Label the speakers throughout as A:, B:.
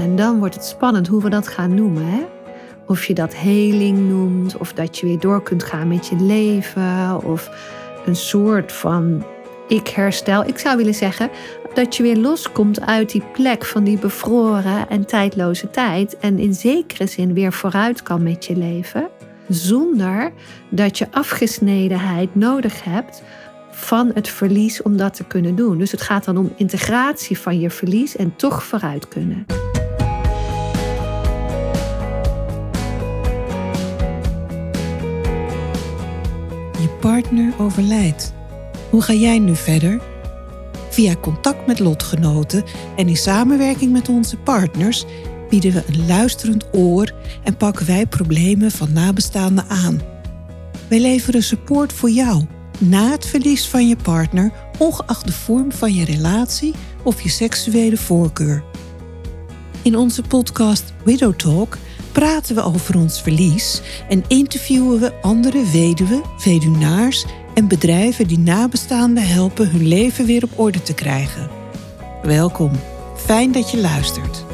A: En dan wordt het spannend hoe we dat gaan noemen. Hè? Of je dat heling noemt, of dat je weer door kunt gaan met je leven, of een soort van ik herstel. Ik zou willen zeggen dat je weer loskomt uit die plek van die bevroren en tijdloze tijd en in zekere zin weer vooruit kan met je leven, zonder dat je afgesnedenheid nodig hebt van het verlies om dat te kunnen doen. Dus het gaat dan om integratie van je verlies en toch vooruit kunnen.
B: Partner overlijdt. Hoe ga jij nu verder? Via contact met lotgenoten en in samenwerking met onze partners bieden we een luisterend oor en pakken wij problemen van nabestaanden aan. Wij leveren support voor jou na het verlies van je partner, ongeacht de vorm van je relatie of je seksuele voorkeur. In onze podcast Widow Talk praten we over ons verlies en interviewen we andere weduwen, weduwnaars en bedrijven die nabestaanden helpen hun leven weer op orde te krijgen. Welkom, fijn dat je luistert.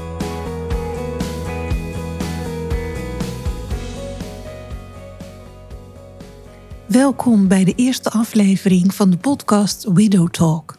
B: Welkom bij de eerste aflevering van de podcast Widow Talk.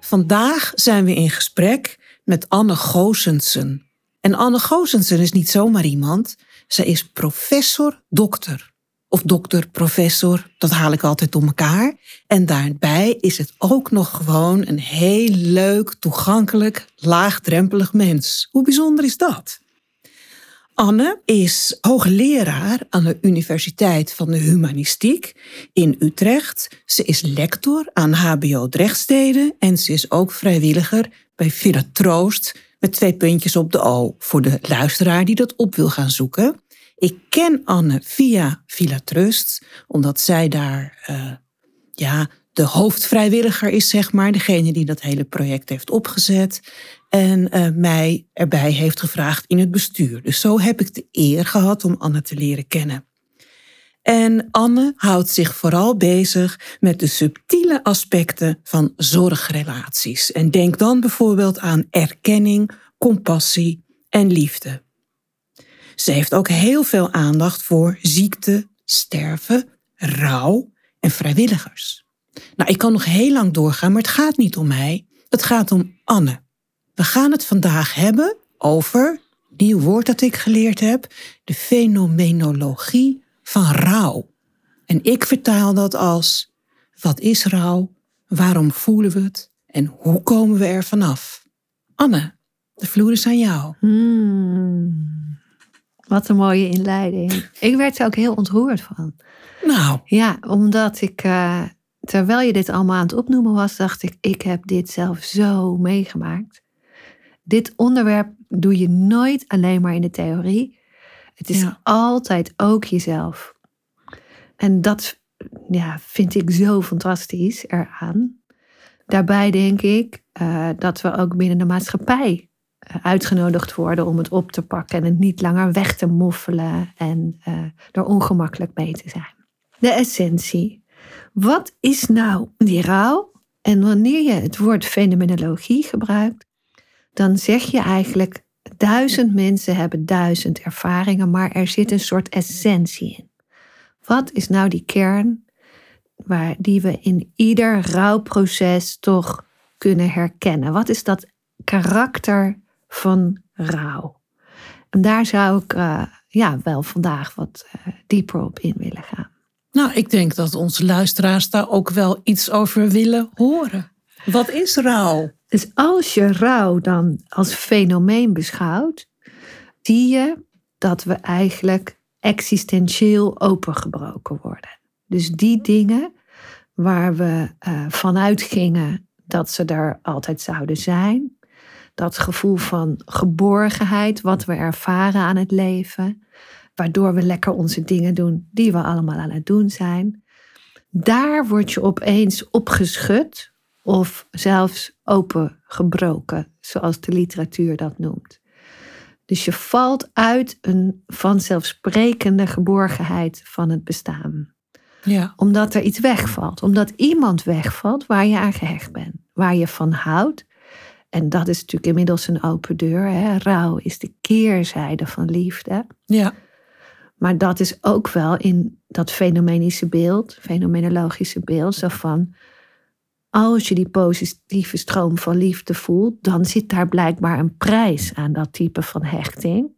B: Vandaag zijn we in gesprek met Anne Goosensen. En Anne Goosensen is niet zomaar iemand, zij is professor dokter. Of dokter, professor, dat haal ik altijd om elkaar. En daarbij is het ook nog gewoon een heel leuk, toegankelijk, laagdrempelig mens. Hoe bijzonder is dat? Anne is hoogleraar aan de Universiteit van de Humanistiek in Utrecht. Ze is lector aan HBO Drechtsteden en ze is ook vrijwilliger bij Villa Troost met twee puntjes op de O voor de luisteraar die dat op wil gaan zoeken. Ik ken Anne via Villa Trust, omdat zij daar uh, ja, de hoofdvrijwilliger is, zeg maar, degene die dat hele project heeft opgezet en uh, mij erbij heeft gevraagd in het bestuur. Dus zo heb ik de eer gehad om Anne te leren kennen. En Anne houdt zich vooral bezig met de subtiele aspecten van zorgrelaties. En denk dan bijvoorbeeld aan erkenning, compassie en liefde. Ze heeft ook heel veel aandacht voor ziekte, sterven, rouw en vrijwilligers. Nou, ik kan nog heel lang doorgaan, maar het gaat niet om mij. Het gaat om Anne. We gaan het vandaag hebben over, nieuw woord dat ik geleerd heb, de fenomenologie van rouw. En ik vertaal dat als, wat is rouw? Waarom voelen we het? En hoe komen we er vanaf? Anne, de vloer is aan jou.
A: Hmm, wat een mooie inleiding. Ik werd er ook heel ontroerd van.
B: Nou.
A: Ja, omdat ik, uh, terwijl je dit allemaal aan het opnoemen was, dacht ik, ik heb dit zelf zo meegemaakt. Dit onderwerp doe je nooit alleen maar in de theorie. Het is altijd ook jezelf. En dat ja, vind ik zo fantastisch eraan. Daarbij denk ik uh, dat we ook binnen de maatschappij uh, uitgenodigd worden om het op te pakken en het niet langer weg te moffelen en uh, er ongemakkelijk mee te zijn. De essentie. Wat is nou die rouw? En wanneer je het woord fenomenologie gebruikt, dan zeg je eigenlijk duizend mensen hebben duizend ervaringen, maar er zit een soort essentie in. Wat is nou die kern waar, die we in ieder rouwproces toch kunnen herkennen? Wat is dat karakter van rouw? En daar zou ik uh, ja, wel vandaag wat uh, dieper op in willen gaan.
B: Nou, ik denk dat onze luisteraars daar ook wel iets over willen horen. Wat is rouw?
A: Dus als je rouw dan als fenomeen beschouwt, zie je dat we eigenlijk existentieel opengebroken worden. Dus die dingen waar we uh, vanuit gingen dat ze er altijd zouden zijn, dat gevoel van geborgenheid wat we ervaren aan het leven, waardoor we lekker onze dingen doen die we allemaal aan het doen zijn, daar word je opeens opgeschud of zelfs opengebroken, zoals de literatuur dat noemt. Dus je valt uit een vanzelfsprekende geborgenheid van het bestaan.
B: Ja.
A: Omdat er iets wegvalt, omdat iemand wegvalt waar je aan gehecht bent, waar je van houdt en dat is natuurlijk inmiddels een open deur. Hè? Rouw is de keerzijde van liefde.
B: Ja.
A: Maar dat is ook wel in dat fenomenische beeld, fenomenologische beeld, zo van als je die positieve stroom van liefde voelt, dan zit daar blijkbaar een prijs aan dat type van hechting.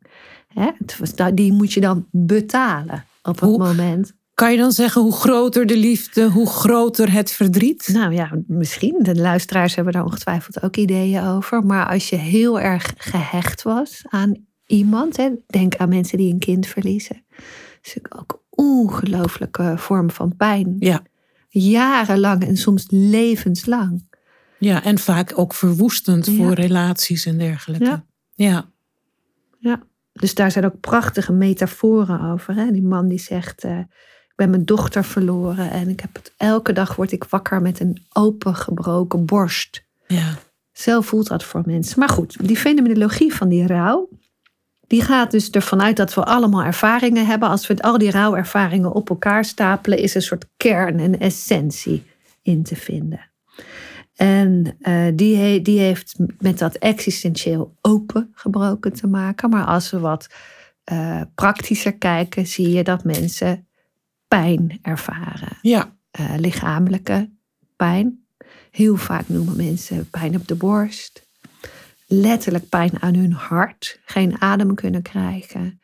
A: Hè? Die moet je dan betalen op het
B: Hoe-
A: moment.
B: Kan je dan zeggen hoe groter de liefde, hoe groter het verdriet?
A: Nou ja, misschien. De luisteraars hebben daar ongetwijfeld ook ideeën over. Maar als je heel erg gehecht was aan iemand, hè, denk aan mensen die een kind verliezen. Dat is natuurlijk ook een ongelooflijke vorm van pijn.
B: Ja.
A: Jarenlang en soms levenslang.
B: Ja, en vaak ook verwoestend
A: Ja.
B: voor relaties en dergelijke.
A: Ja.
B: ja.
A: Ja. Dus daar zijn ook prachtige metaforen over. Hè? Die man die zegt, eh, ik ben mijn dochter verloren en ik heb het, elke dag word ik wakker met een opengebroken borst.
B: ja.
A: Zo voelt dat voor mensen. Maar goed, die fenomenologie van die rouw, die gaat dus ervan uit dat we allemaal ervaringen hebben. Als we al die rouwervaringen op elkaar stapelen, is een soort kern en essentie in te vinden. En eh, die, he- die heeft met dat existentieel opengebroken te maken. Maar als we wat eh, praktischer kijken, zie je dat mensen pijn ervaren
B: ja.
A: eh, lichamelijke pijn. Heel vaak noemen mensen pijn op de borst. Letterlijk pijn aan hun hart. Geen adem kunnen krijgen.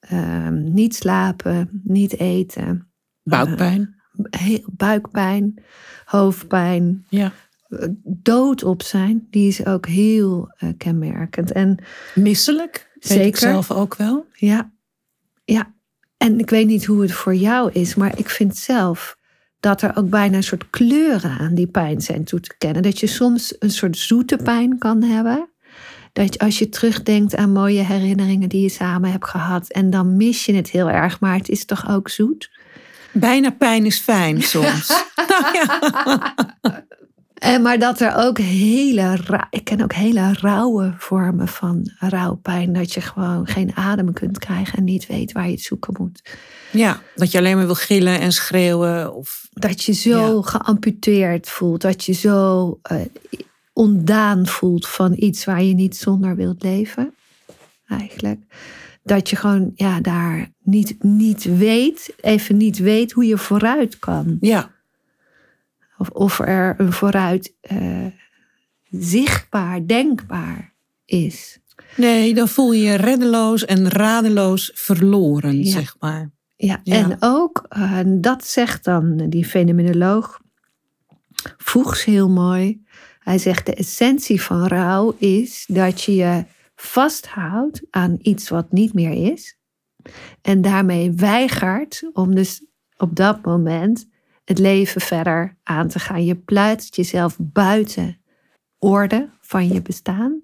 A: Ehm, niet slapen, niet eten.
B: Buikpijn.
A: Heel, buikpijn, hoofdpijn.
B: Ja.
A: eh, Dood op zijn, die is ook heel eh, kenmerkend. En
B: Misselijk. Ik
A: Zeker.
B: zelf ook wel.
A: Ja, ja. En ik weet niet hoe het voor jou is, maar ik vind zelf dat er ook bijna een soort kleuren aan die pijn zijn toe te kennen. Dat je soms een soort zoete pijn kan hebben. Dat als je terugdenkt aan mooie herinneringen die je samen hebt gehad. En dan mis je het heel erg, maar het is toch ook zoet?
B: Bijna pijn is fijn soms.
A: En maar dat er ook hele, ik ken ook hele rauwe vormen van rouwpijn. Dat je gewoon geen adem kunt krijgen en niet weet waar je het zoeken moet.
B: ja, dat je alleen maar wil gillen en schreeuwen. Of,
A: Dat je zo geamputeerd voelt. Dat je zo eh, ontdaan voelt van iets waar je niet zonder wilt leven. Eigenlijk. Dat je gewoon ja, daar niet, niet weet, even niet weet hoe je vooruit kan.
B: ja,
A: Of, of er een vooruit eh, zichtbaar, denkbaar is.
B: nee, dan voel je je reddeloos en radeloos verloren,
A: Ja.
B: zeg maar.
A: Ja,
B: Ja.
A: en ook, eh, dat zegt dan die fenomenoloog, Voegs heel mooi. Hij zegt de essentie van rouw is dat je je vasthoudt aan iets wat niet meer is. En daarmee weigert om dus op dat moment het leven verder aan te gaan. Je plaatst jezelf buiten orde van je bestaan.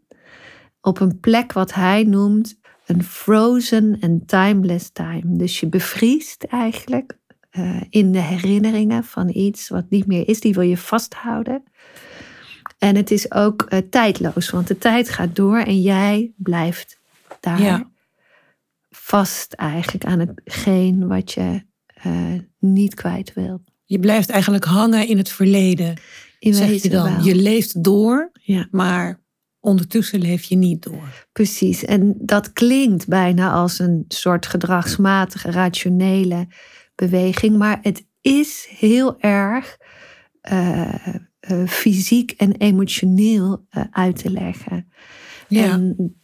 A: Op een plek wat hij noemt een frozen and timeless time. Dus je bevriest eigenlijk eh, in de herinneringen van iets wat niet meer is. Die wil je vasthouden. En het is ook eh, tijdloos, want de tijd gaat door en jij blijft daar
B: Ja.
A: vast eigenlijk aan hetgeen wat je eh, niet kwijt wilt.
B: Je blijft eigenlijk hangen in het verleden,
A: In
B: zeg je dan.
A: wel.
B: Je leeft door,
A: Ja.
B: maar ondertussen leef je niet door.
A: Precies, en dat klinkt bijna als een soort gedragsmatige, rationele beweging, maar het is heel erg eh, eh, fysiek en emotioneel eh, uit te leggen.
B: Ja.
A: En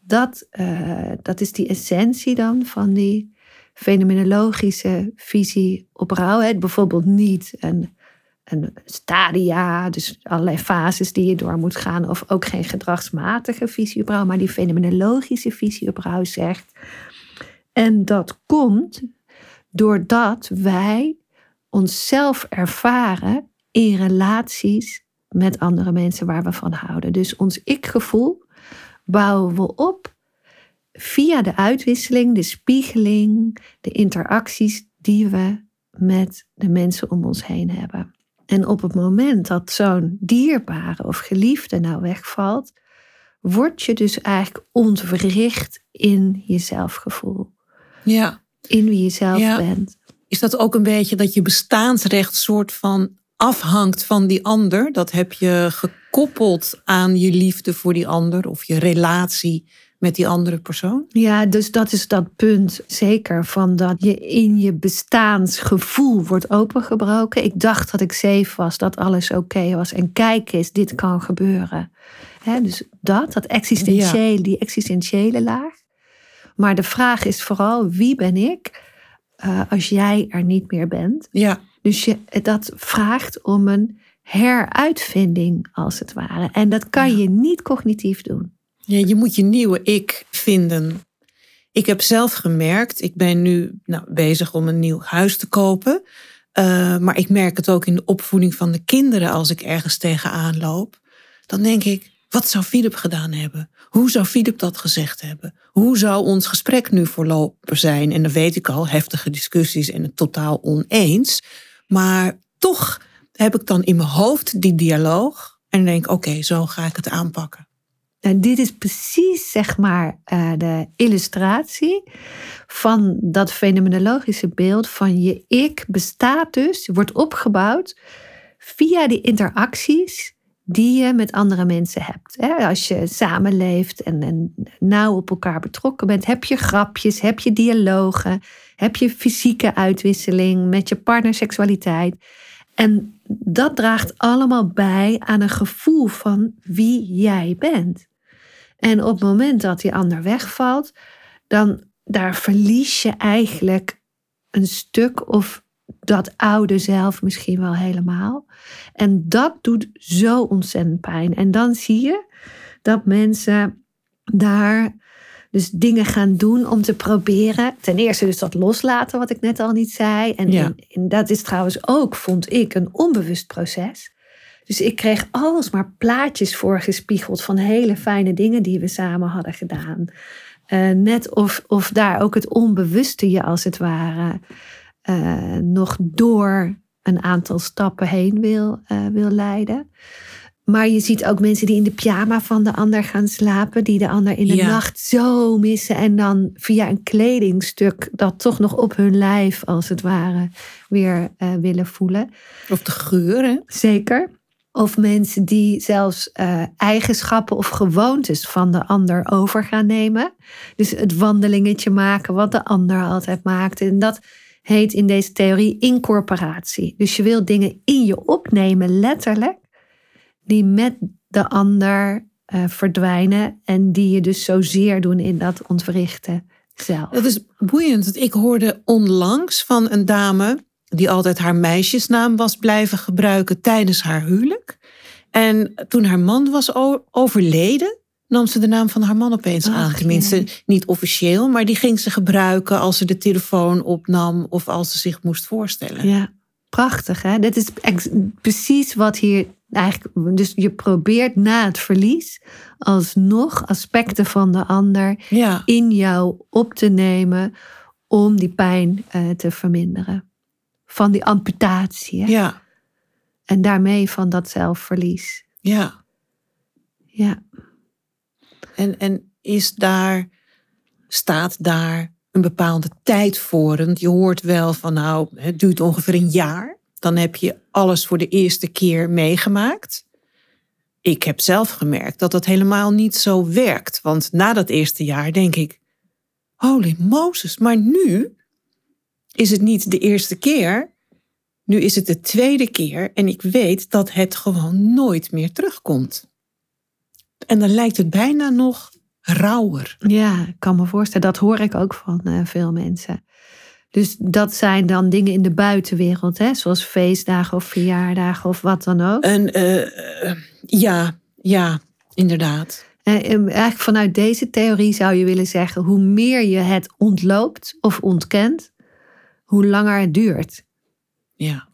A: dat, eh, dat is die essentie dan van die fenomenologische visie op rouw. Hè. Bijvoorbeeld niet een, een stadia, dus allerlei fases die je door moet gaan, of ook geen gedragsmatige visie op rouw, maar die fenomenologische visie op rouw zegt. En dat komt doordat wij onszelf ervaren in relaties met andere mensen waar we van houden. Dus ons ik-gevoel bouwen we op via de uitwisseling, de spiegeling, de interacties die we met de mensen om ons heen hebben. En op het moment dat zo'n dierbare of geliefde nou wegvalt, word je dus eigenlijk ontwricht in je zelfgevoel.
B: ja.
A: In wie je zelf
B: Ja.
A: bent.
B: Is dat ook een beetje dat je bestaansrecht soort van afhangt van die ander. Dat heb je gekoppeld aan je liefde voor die ander of je relatie met die andere persoon.
A: Ja, dus dat is dat punt zeker van dat je in je bestaansgevoel wordt opengebroken. Ik dacht dat ik safe was, dat alles oké was. En kijk eens, dit kan gebeuren. dus dat, dat existentiële, die existentiële laag. Maar de vraag is vooral, wie ben ik uh, als jij er niet meer bent?
B: Ja.
A: Dus je, dat vraagt om een heruitvinding, als het ware. En dat kan je niet cognitief doen.
B: Ja, je moet je nieuwe ik vinden. Ik heb zelf gemerkt, ik ben nu nou, bezig om een nieuw huis te kopen. Uh, maar ik merk het ook in de opvoeding van de kinderen als ik ergens tegenaan loop. Dan denk ik, wat zou Philip gedaan hebben? Hoe zou Philip dat gezegd hebben? Hoe zou ons gesprek nu verlopen zijn? En dan weet ik al, heftige discussies en het totaal oneens. Maar toch heb ik dan in mijn hoofd die dialoog en denk, oké, zo ga ik het aanpakken.
A: En dit is precies, zeg maar, uh, de illustratie van dat fenomenologische beeld van je ik bestaat dus, wordt opgebouwd via die interacties die je met andere mensen hebt. Als je samenleeft en, nauw op elkaar betrokken bent, heb je grapjes, heb je dialogen, heb je fysieke uitwisseling met je partner, seksualiteit. En dat draagt allemaal bij aan een gevoel van wie jij bent. En op het moment dat die ander wegvalt, dan daar verlies je eigenlijk een stuk of dat oude zelf misschien wel helemaal. En dat doet zo ontzettend pijn. En dan zie je dat mensen daar dus dingen gaan doen om te proberen. Ten eerste dus dat loslaten, wat ik net al niet zei. En, en, en dat is trouwens ook, vond ik, een onbewust proces. Dus ik kreeg alsmaar plaatjes voorgespiegeld van hele fijne dingen die we samen hadden gedaan. Uh, net of, of daar ook het onbewuste je als het ware uh, nog door een aantal stappen heen wil, uh, wil leiden. Maar je ziet ook mensen die in de pyjama van de ander gaan slapen, die de ander in de nacht zo missen en dan via een kledingstuk dat toch nog op hun lijf als het ware weer uh, willen voelen.
B: Of de geuren.
A: Zeker. Of mensen die zelfs uh, eigenschappen of gewoontes van de ander over gaan nemen. Dus het wandelingetje maken wat de ander altijd maakt. En dat heet in deze theorie incorporatie. Dus je wil dingen in je opnemen, letterlijk, die met de ander uh, verdwijnen en die je dus zozeer doen in dat ontwrichten zelf.
B: Het is boeiend. Ik hoorde onlangs van een dame die altijd haar meisjesnaam was blijven gebruiken tijdens haar huwelijk. En toen haar man was overleden, nam ze de naam van haar man opeens aan. Tenminste, niet officieel, maar die ging ze gebruiken als ze de telefoon opnam of als ze zich moest voorstellen.
A: Ja, prachtig hè. Dit is precies wat hier eigenlijk. Dus je probeert na het verlies alsnog aspecten van de ander in jou op te nemen om die pijn uh, te verminderen. Van die amputatie. Hè?
B: Ja.
A: En daarmee van dat zelfverlies.
B: Ja.
A: Ja.
B: En, en is daar, staat daar een bepaalde tijd voor? Want je hoort wel van nou, het duurt ongeveer een jaar. Dan heb je alles voor de eerste keer meegemaakt. Ik heb zelf gemerkt dat dat helemaal niet zo werkt. Want na dat eerste jaar denk ik, holy Moses, maar nu is het niet de eerste keer. Nu is het de tweede keer en ik weet dat het gewoon nooit meer terugkomt. En dan lijkt het bijna nog rauwer.
A: Ja, ik kan me voorstellen. Dat hoor ik ook van uh, veel mensen. Dus dat zijn dan dingen in de buitenwereld, hè? zoals feestdagen of verjaardagen of wat dan ook.
B: En uh, ja, ja, inderdaad.
A: En eigenlijk vanuit deze theorie zou je willen zeggen: hoe meer je het ontloopt of ontkent, hoe langer het duurt.
B: Ja.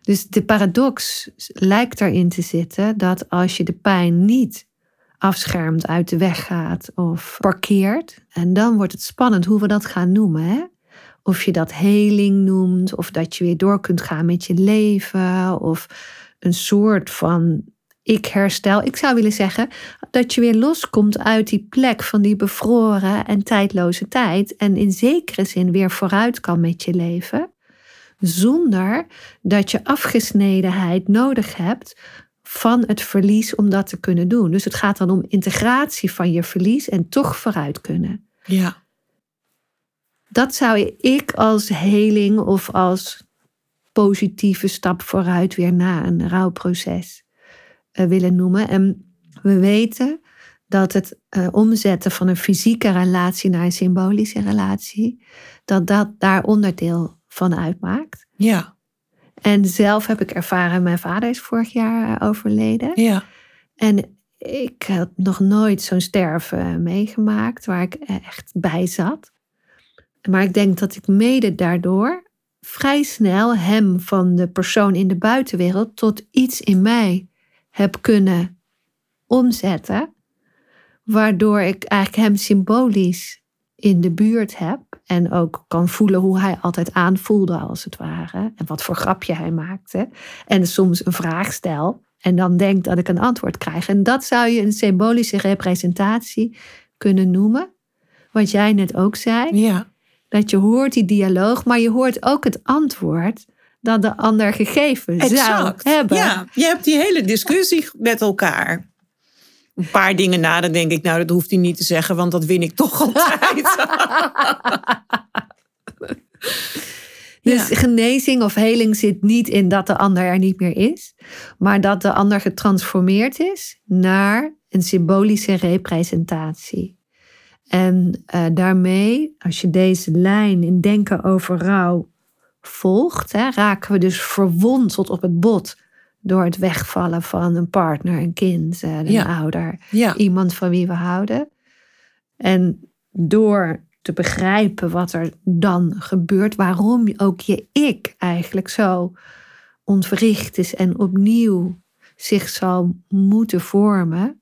A: Dus de paradox lijkt erin te zitten dat als je de pijn niet afschermt, uit de weg gaat of parkeert. En dan wordt het spannend hoe we dat gaan noemen. Hè? Of je dat heling noemt, of dat je weer door kunt gaan met je leven, of een soort van ik herstel. Ik zou willen zeggen dat je weer loskomt uit die plek van die bevroren en tijdloze tijd. En in zekere zin weer vooruit kan met je leven. zonder dat je afgesnedenheid nodig hebt van het verlies om dat te kunnen doen. Dus het gaat dan om integratie van je verlies en toch vooruit kunnen.
B: Ja.
A: Dat zou ik als heling of als positieve stap vooruit weer na een rouwproces uh, willen noemen. En we weten dat het uh, omzetten van een fysieke relatie naar een symbolische relatie, dat dat daar onderdeel van uitmaakt.
B: Ja.
A: En zelf heb ik ervaren, mijn vader is vorig jaar overleden.
B: Ja.
A: En ik had nog nooit zo'n sterven meegemaakt waar ik echt bij zat. Maar ik denk dat ik mede daardoor vrij snel hem van de persoon in de buitenwereld tot iets in mij heb kunnen omzetten. Waardoor ik eigenlijk hem symbolisch in de buurt heb. En ook kan voelen hoe hij altijd aanvoelde, als het ware. En wat voor grapje hij maakte. En soms een vraag stel. En dan denk dat ik een antwoord krijg. En dat zou je een symbolische representatie kunnen noemen. Wat jij net ook zei.
B: Ja.
A: Dat je hoort die dialoog, maar je hoort ook het antwoord dat de ander gegeven
B: exact.
A: zou hebben.
B: Ja, je hebt die hele discussie met elkaar. Een paar dingen na, dan denk ik, nou, dat hoeft hij niet te zeggen, want dat win ik toch altijd.
A: Dus genezing of heling zit niet in dat de ander er niet meer is, maar dat de ander getransformeerd is naar een symbolische representatie. En uh, daarmee, als je deze lijn in denken over rouw volgt, hè, raken we dus verwond tot op het bot door het wegvallen van een partner, een kind, eh, een
B: Ja.
A: ouder,
B: ja,
A: iemand van wie we houden. En door te begrijpen wat er dan gebeurt, waarom ook je ik eigenlijk zo ontwricht is en opnieuw zich zal moeten vormen,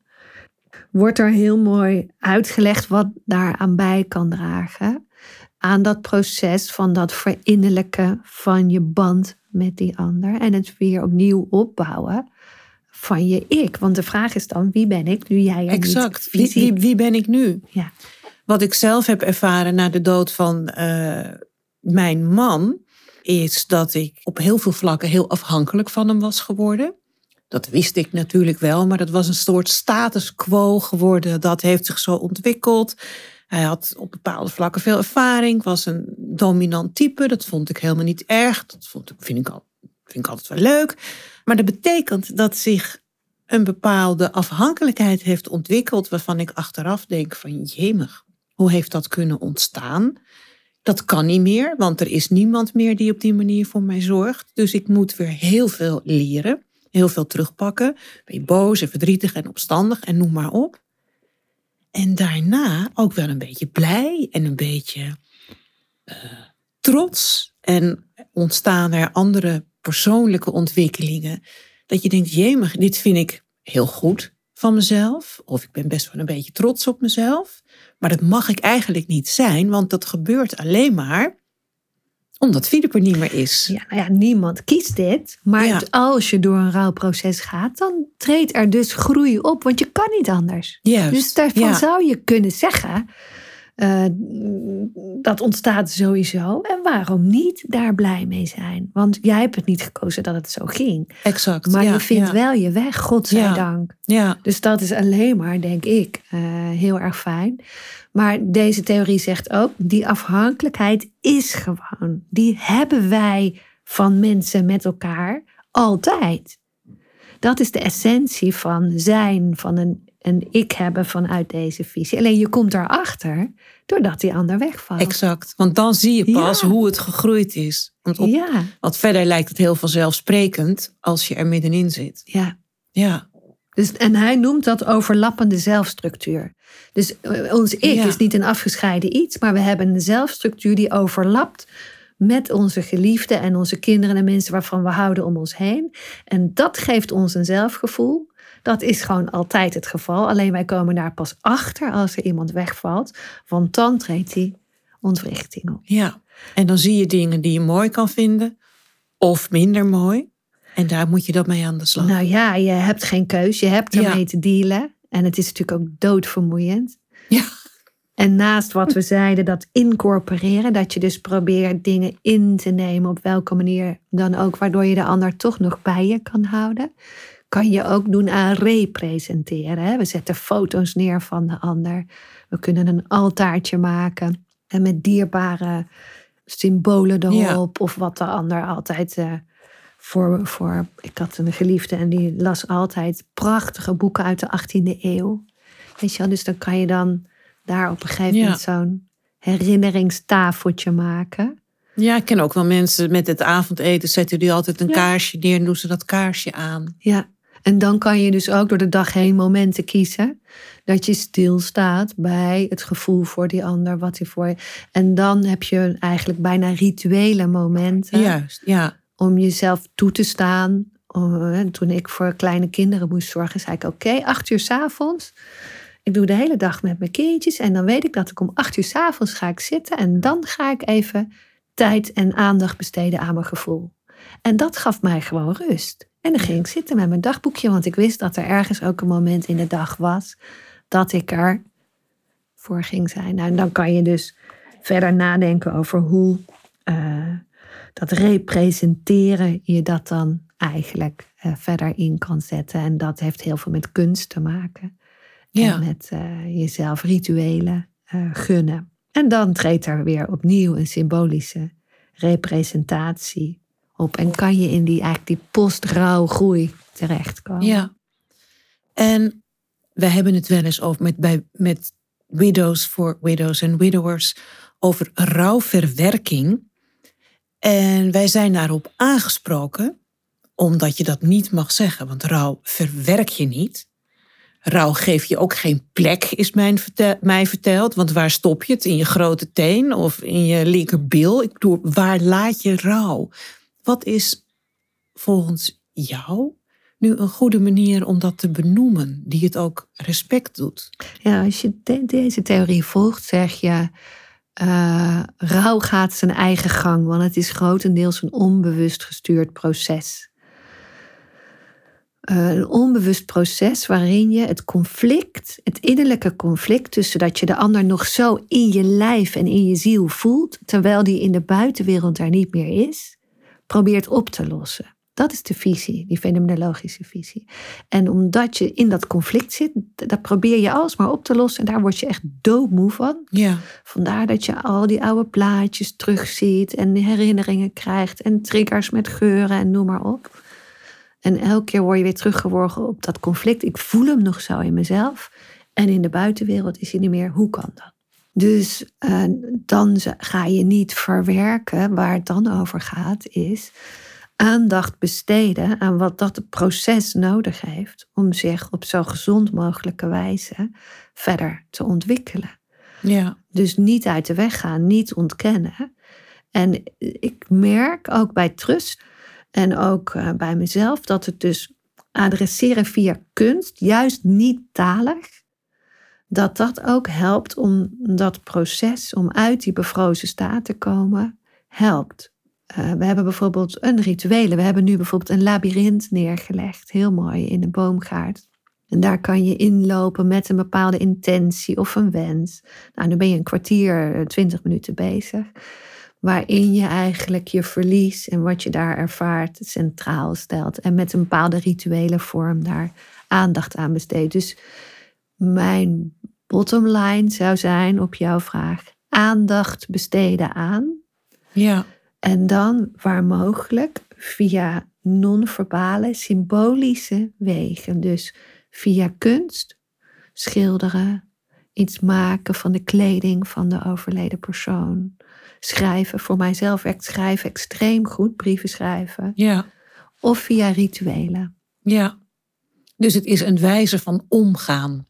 A: wordt er heel mooi uitgelegd wat daaraan bij kan dragen. Aan dat proces van dat verinnerlijken van je band met die ander en het weer opnieuw opbouwen van je ik. Want de vraag is dan, wie ben ik nu jij er
B: exact. Wie, wie, wie ben ik nu?
A: Ja.
B: Wat ik zelf heb ervaren na de dood van eh, mijn man, is dat ik op heel veel vlakken heel afhankelijk van hem was geworden. Dat wist ik natuurlijk wel, maar dat was een soort status quo geworden. Dat heeft zich zo ontwikkeld. Hij had op bepaalde vlakken veel ervaring, was een dominant type. Dat vond ik helemaal niet erg. Dat vond ik, vind, ik al, vind ik altijd wel leuk. Maar dat betekent dat zich een bepaalde afhankelijkheid heeft ontwikkeld, waarvan ik achteraf denk van jemig, hoe heeft dat kunnen ontstaan? Dat kan niet meer, want er is niemand meer die op die manier voor mij zorgt. Dus ik moet weer heel veel leren, heel veel terugpakken. Ben je boos en verdrietig en opstandig en noem maar op. En daarna ook wel een beetje blij en een beetje eh, trots. En ontstaan er andere persoonlijke ontwikkelingen. Dat je denkt, jemig, dit vind ik heel goed van mezelf. Of ik ben best wel een beetje trots op mezelf. Maar dat mag ik eigenlijk niet zijn, want dat gebeurt alleen maar omdat Filip er niet meer is.
A: Ja, nou ja, niemand kiest dit. Maar
B: Ja.
A: als je door een rouwproces gaat, dan treedt er dus groei op. Want je kan niet anders.
B: Juist.
A: Dus daarvan
B: ja.
A: zou je kunnen zeggen, eh, dat ontstaat sowieso. En waarom niet daar blij mee zijn? Want jij hebt het niet gekozen dat het zo ging.
B: Exact.
A: Maar
B: ja,
A: je vindt
B: ja.
A: wel je weg, godzijdank.
B: Ja,
A: Dus dat is alleen maar, denk ik, eh, heel erg fijn. Maar deze theorie zegt ook, die afhankelijkheid is gewoon. Die hebben wij van mensen met elkaar altijd. Dat is de essentie van zijn, van een, een ik hebben vanuit deze visie. Alleen je komt daarachter doordat die ander wegvalt.
B: exact. Want dan zie je pas
A: Ja.
B: hoe het gegroeid is. Want, op,
A: Ja,
B: want verder lijkt het heel vanzelfsprekend als je er middenin zit.
A: ja.
B: Ja,
A: Dus, en hij noemt dat overlappende zelfstructuur. Dus eh, ons ik
B: Ja.
A: is niet een afgescheiden iets, maar we hebben een zelfstructuur die overlapt met onze geliefden en onze kinderen en mensen waarvan we houden om ons heen. En dat geeft ons een zelfgevoel. Dat is gewoon altijd het geval. Alleen wij komen daar pas achter als er iemand wegvalt, want dan treedt die ontwrichting op.
B: ja. En dan zie je dingen die je mooi kan vinden. Of minder mooi. En daar moet je dan mee aan de slag.
A: Nou ja, je hebt geen keus, je hebt
B: Ja.
A: ermee te dealen. En het is natuurlijk ook doodvermoeiend.
B: Ja.
A: En naast wat we zeiden, dat incorporeren, dat je dus probeert dingen in te nemen op welke manier dan ook, waardoor je de ander toch nog bij je kan houden, kan je ook doen aan representeren. Hè? We zetten foto's neer van de ander. We kunnen een altaartje maken en met dierbare symbolen erop, of wat de ander altijd. Uh, voor, voor, ik had een geliefde en die las altijd prachtige boeken uit de 18e eeuw. Weet je wel, dus dan kan je dan daar op een gegeven moment zo'n herinneringstafeltje maken.
B: Ja, ik ken ook wel mensen met het avondeten zetten die altijd een kaarsje neer en doen ze dat kaarsje aan.
A: Ja, en dan kan je dus ook door de dag heen momenten kiezen. Dat je stilstaat bij het gevoel voor die ander, wat hij voor je. En dan heb je eigenlijk bijna rituele momenten.
B: Juist, ja.
A: Om jezelf toe te staan. Toen ik voor kleine kinderen moest zorgen, zei ik: Oké, acht uur s avonds ik doe de hele dag met mijn kindjes en dan weet ik dat ik om acht uur s avonds ga ik zitten en dan ga ik even tijd en aandacht besteden aan mijn gevoel. En dat gaf mij gewoon rust. En dan ging ik zitten met mijn dagboekje, want ik wist dat er ergens ook een moment in de dag was dat ik er voor ging zijn. Nou, en dan kan je dus verder nadenken over hoe uh, dat representeren je dat dan eigenlijk uh, verder in kan zetten. En dat heeft heel veel met kunst te maken. Ja. En met uh, jezelf rituelen gunnen. En dan treedt er weer opnieuw een symbolische representatie op. En kan je in die, eigenlijk die post-rouwgroei terechtkomen.
B: Ja. En we hebben het wel eens over met, bij, met widows for widows en widowers over rouwverwerking. En wij zijn daarop aangesproken, omdat je dat niet mag zeggen, want rouw verwerk je niet. Rouw geef je ook geen plek, is mij verteld. Want waar stop je het? In je grote teen of in je linkerbil? Ik bedoel, waar laat je rouw? Wat is volgens jou nu een goede manier om dat te benoemen, die het ook respect doet?
A: Ja, als je deze theorie volgt, zeg je. Uh, rouw gaat zijn eigen gang, want het is grotendeels een onbewust gestuurd proces. Eh, een onbewust proces waarin je het conflict, het innerlijke conflict tussen dat je de ander nog zo in je lijf en in je ziel voelt, terwijl die in de buitenwereld daar niet meer is, probeert op te lossen. Dat is de visie, die fenomenologische visie. En omdat je in dat conflict zit, dat probeer je alsmaar op te lossen. En daar word je echt doodmoe van.
B: Ja.
A: Vandaar dat je al die oude plaatjes terugziet en herinneringen krijgt en triggers met geuren en noem maar op. En elke keer word je weer teruggeworgen op dat conflict. Ik voel hem nog zo in mezelf. En in de buitenwereld is hij niet meer. Hoe kan dat? Dus uh, dan ga je niet verwerken. Waar het dan over gaat, is aandacht besteden aan wat dat proces nodig heeft. Om zich op zo gezond mogelijke wijze verder te ontwikkelen.
B: Ja.
A: Dus niet uit de weg gaan, niet ontkennen. En ik merk ook bij trust en ook uh, bij mezelf, dat het dus adresseren via kunst, juist niet talig, dat dat ook helpt om dat proces, om uit die bevrozen staat te komen, helpt. Uh, we hebben bijvoorbeeld een rituele. We hebben nu bijvoorbeeld een labyrint neergelegd, heel mooi in de boomgaard. En daar kan je inlopen met een bepaalde intentie of een wens. Nou, nu ben je een kwartier, twintig minuten bezig waarin je eigenlijk je verlies en wat je daar ervaart centraal stelt. En met een bepaalde rituele vorm daar aandacht aan besteedt. Dus mijn bottom line zou zijn op jouw vraag: aandacht besteden aan.
B: Ja.
A: En dan waar mogelijk via non-verbale, symbolische wegen. Dus via kunst, schilderen, iets maken van de kleding van de overleden persoon schrijven. Voor mijzelf werkt schrijven extreem goed, brieven schrijven.
B: Ja.
A: Of via rituelen.
B: Ja. Dus het is een wijze van omgaan.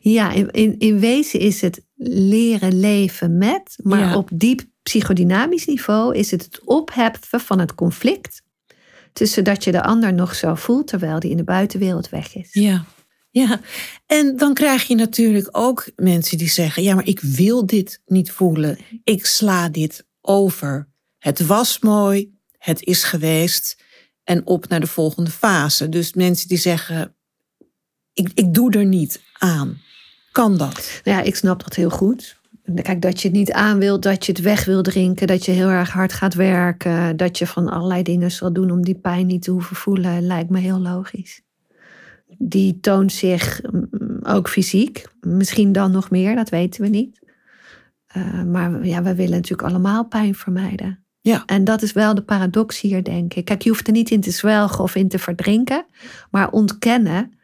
A: Ja, in, in, in wezen is het leren leven met, maar op diep psychodynamisch niveau is het het opheffen van het conflict tussen dat je de ander nog zo voelt terwijl die in de buitenwereld weg is.
B: Ja. Ja, en dan krijg je natuurlijk ook mensen die zeggen: Ja, maar ik wil dit niet voelen. Ik sla dit over. Het was mooi, het is geweest en op naar de volgende fase. Dus mensen die zeggen: Ik, ik doe er niet aan. kan dat?
A: Nou ja, ik snap dat heel goed. Kijk, dat je het niet aan wilt, dat je het weg wil drinken, dat je heel erg hard gaat werken, dat je van allerlei dingen zal doen om die pijn niet te hoeven voelen, lijkt me heel logisch. Die toont zich mm, ook fysiek, misschien dan nog meer, dat weten we niet. Uh, maar ja, we willen natuurlijk allemaal pijn vermijden.
B: Ja.
A: En dat is wel de paradox hier, denk ik. Kijk, je hoeft er niet in te zwelgen of in te verdrinken, maar ontkennen,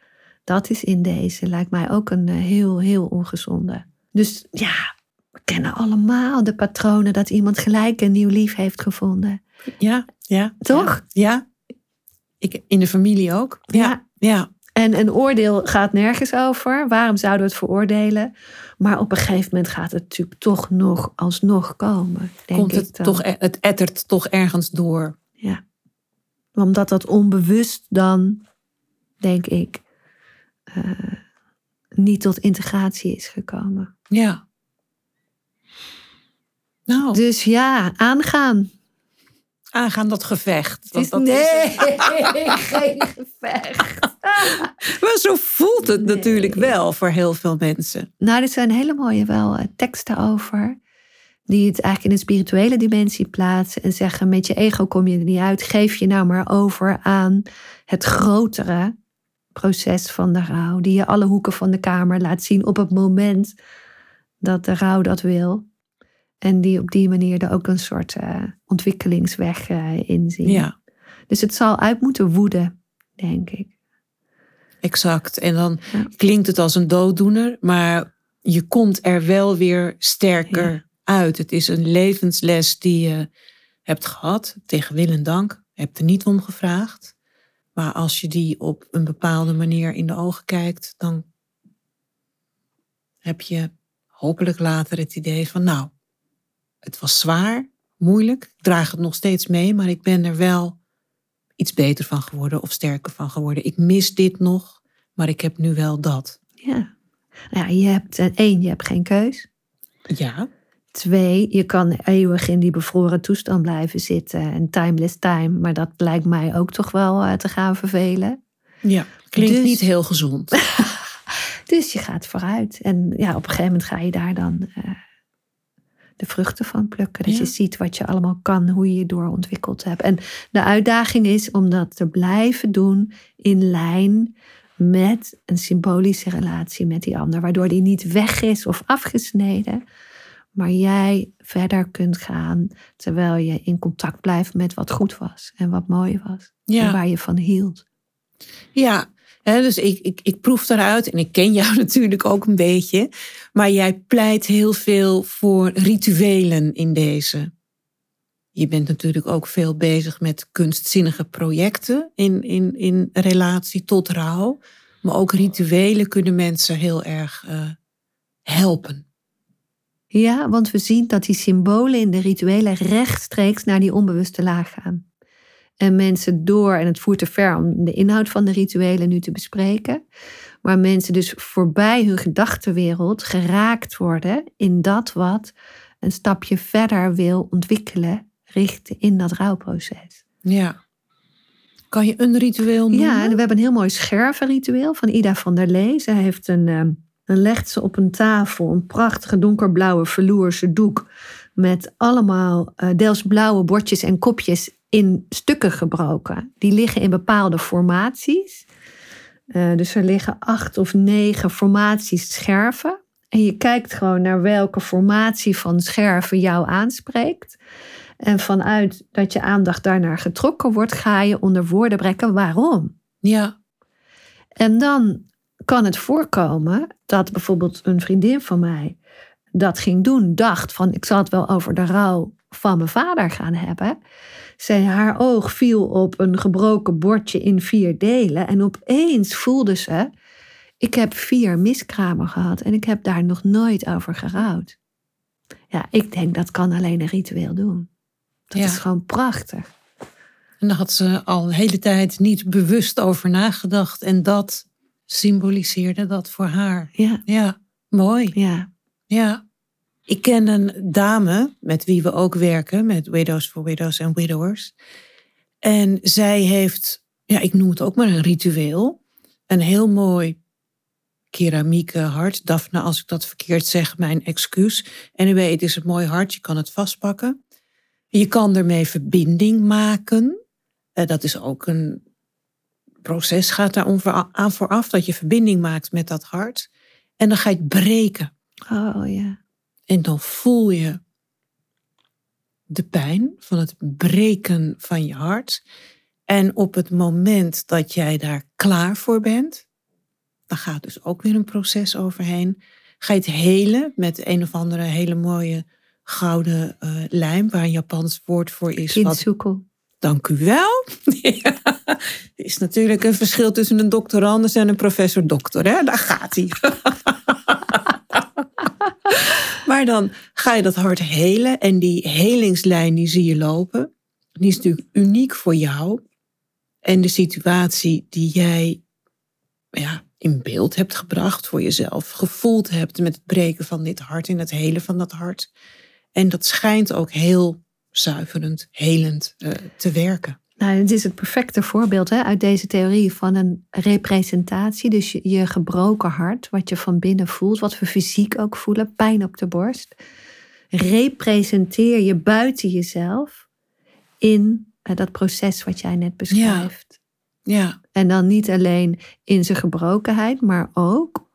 A: dat is in deze, lijkt mij ook een eh, heel, heel ongezonde. Dus ja, we kennen allemaal de patronen dat iemand gelijk een nieuw lief heeft gevonden.
B: Ja, ja.
A: Toch?
B: Ja. Ik, in de familie ook. Ja. ja.
A: En een oordeel gaat nergens over. Waarom zouden we het veroordelen? Maar op een gegeven moment gaat het natuurlijk toch nog alsnog komen. Denk
B: Komt het,
A: ik
B: toch, e- het ettert toch ergens door.
A: Ja. Omdat dat onbewust dan, denk ik, uh, niet tot integratie is gekomen.
B: Ja. Nou.
A: Dus ja, aangaan.
B: Aangaan dat gevecht.
A: Want dat nee, is geen gevecht.
B: maar zo voelt het natuurlijk wel voor heel veel mensen.
A: Nou, er zijn hele mooie wel eh, teksten over. Die het eigenlijk in een spirituele dimensie plaatsen. En zeggen, met je ego kom je er niet uit. Geef je nou maar over aan het grotere proces van de rouw. Die je alle hoeken van de kamer laat zien op het moment dat de rouw dat wil. En die op die manier er ook een soort uh, ontwikkelingsweg uh, in zien.
B: Ja.
A: Dus het zal uit moeten woeden, denk ik.
B: Exact. En dan klinkt het als een dooddoener, maar je komt er wel weer sterker uit. Het is een levensles die je hebt gehad, tegen wil en dank. Hebt er niet om gevraagd. Maar als je die op een bepaalde manier in de ogen kijkt, dan heb je hopelijk later het idee van, nou, het was zwaar, moeilijk. Ik draag het nog steeds mee, maar ik ben er wel iets beter van geworden of sterker van geworden. Ik mis dit nog, maar ik heb nu wel dat.
A: Ja. Nou ja, je hebt eh, één, je hebt geen keus.
B: Ja.
A: Twee, je kan eeuwig in die bevroren toestand blijven zitten en timeless time, maar dat lijkt mij ook toch wel eh, te gaan vervelen.
B: Ja, klinkt dus, niet heel gezond.
A: dus je gaat vooruit en ja, op een gegeven moment ga je daar dan uh, de vruchten van plukken. Dat je ziet wat je allemaal kan, hoe je je doorontwikkeld hebt. En de uitdaging is om dat te blijven doen in lijn met een symbolische relatie met die ander, waardoor die niet weg is of afgesneden, maar jij verder kunt gaan terwijl je in contact blijft met wat goed was en wat mooi was en waar je van hield.
B: Ja, dus ik, ik, ik proef daaruit en ik ken jou natuurlijk ook een beetje. Maar jij pleit heel veel voor rituelen in deze. Je bent natuurlijk ook veel bezig met kunstzinnige projecten in, in, in relatie tot rouw. Maar ook rituelen kunnen mensen heel erg uh, helpen.
A: Ja, want we zien dat die symbolen in de rituelen rechtstreeks naar die onbewuste laag gaan en mensen door, en het voert te ver om de inhoud van de rituelen nu te bespreken, maar mensen dus voorbij hun gedachtenwereld geraakt worden in dat wat een stapje verder wil ontwikkelen, richten in dat rouwproces.
B: Ja. Kan je een ritueel noemen?
A: Ja, we hebben een heel mooi schervenritueel van Ida van der Lee. Zij heeft een, ehm, dan legt ze op een tafel een prachtige donkerblauwe verloerse doek met allemaal uh, deels blauwe bordjes en kopjes in stukken gebroken. Die liggen in bepaalde formaties. Uh, dus er liggen acht of negen formaties scherven. En je kijkt gewoon naar welke formatie van scherven jou aanspreekt. En vanuit dat je aandacht daarnaar getrokken wordt, ga je onder woorden brengen waarom.
B: Ja.
A: En dan kan het voorkomen dat bijvoorbeeld een vriendin van mij dat ging doen, dacht van ik zal het wel over de rouw van mijn vader gaan hebben. Zij, haar oog viel op een gebroken bordje in vier delen en opeens voelde ze, ik heb vier miskramen gehad en ik heb daar nog nooit over gerouwd. Ja, ik denk dat kan alleen een ritueel doen. Dat is gewoon prachtig.
B: En daar had ze al de hele tijd niet bewust over nagedacht. En dat symboliseerde dat voor haar.
A: Ja.
B: Ja, mooi.
A: Ja.
B: Ja. Ik ken een dame met wie we ook werken, met Widows for Widows en Widowers. En zij heeft, ja, ik noem het ook maar een ritueel, een heel mooi keramieke hart. Daphne, als ik dat verkeerd zeg, mijn excuus. Anyway, het is een mooi hart, je kan het vastpakken. Je kan ermee verbinding maken. Uh, dat is ook een proces, gaat daar aan vooraf, dat je verbinding maakt met dat hart. En dan ga je het breken.
A: Oh ja.
B: En dan voel je de pijn van het breken van je hart. En op het moment dat jij daar klaar voor bent, dan gaat dus ook weer een proces overheen. Ga je het helen met een of andere hele mooie gouden uh, lijm, waar een Japans woord voor is.
A: Kintsuko.
B: Dank u wel. ja, er is natuurlijk een verschil tussen een doctorandus en een professor-dokter. Daar gaat hij. maar dan ga je dat hart helen en die helingslijn die zie je lopen. Die is natuurlijk uniek voor jou en de situatie die jij ja, in beeld hebt gebracht voor jezelf, gevoeld hebt met het breken van dit hart en het helen van dat hart. En dat schijnt ook heel zuiverend, helend uh, te werken.
A: Nou, het is het perfecte voorbeeld hè, uit deze theorie van een representatie. Dus je, je, gebroken hart, wat je van binnen voelt, wat we fysiek ook voelen, pijn op de borst. Representeer je buiten jezelf in uh, dat proces wat jij net beschrijft.
B: Ja. ja.
A: En dan niet alleen in zijn gebrokenheid, maar ook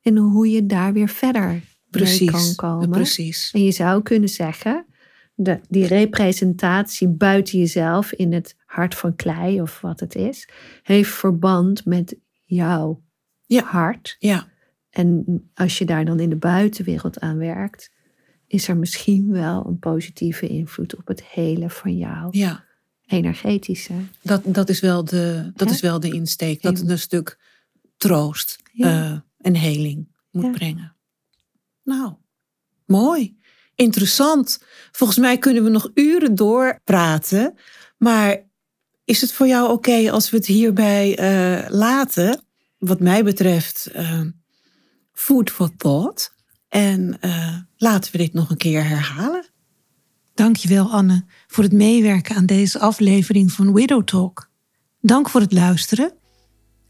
A: in hoe je daar weer verder
B: precies,
A: mee kan komen.
B: Precies.
A: En je zou kunnen zeggen, de, die representatie buiten jezelf in het hart van klei of wat het is, heeft verband met jouw
B: ja.
A: hart.
B: Ja.
A: En als je daar dan in de buitenwereld aan werkt, is er misschien wel een positieve invloed op het hele van jou.
B: Ja.
A: Energetische.
B: Dat, dat, is, wel de, dat is wel de insteek. Dat het een stuk troost
A: Ja.
B: uh, en heling moet
A: Ja.
B: brengen. Nou, mooi. Interessant. Volgens mij kunnen we nog uren doorpraten. Maar is het voor jou oké als we het hierbij eh, laten? Wat mij betreft, eh, food for thought. En eh, laten we dit nog een keer herhalen.
C: Dankjewel Anne voor het meewerken aan deze aflevering van Widow Talk. Dank voor het luisteren.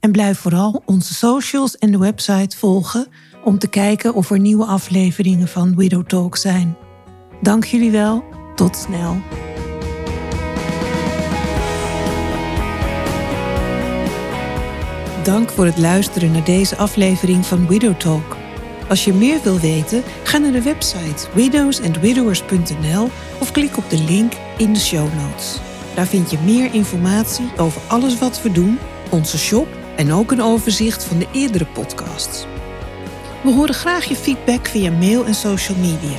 C: En blijf vooral onze socials en de website volgen om te kijken of er nieuwe afleveringen van Widow Talk zijn. Dank jullie wel. Tot snel. Dank voor het luisteren naar deze aflevering van Widow Talk. Als je meer wil weten, ga naar de website widowsandwidowers.nl of klik op de link in de show notes. Daar vind je meer informatie over alles wat we doen, onze shop en ook een overzicht van de eerdere podcasts. We horen graag je feedback via mail en social media.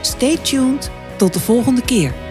C: Stay tuned, tot de volgende keer.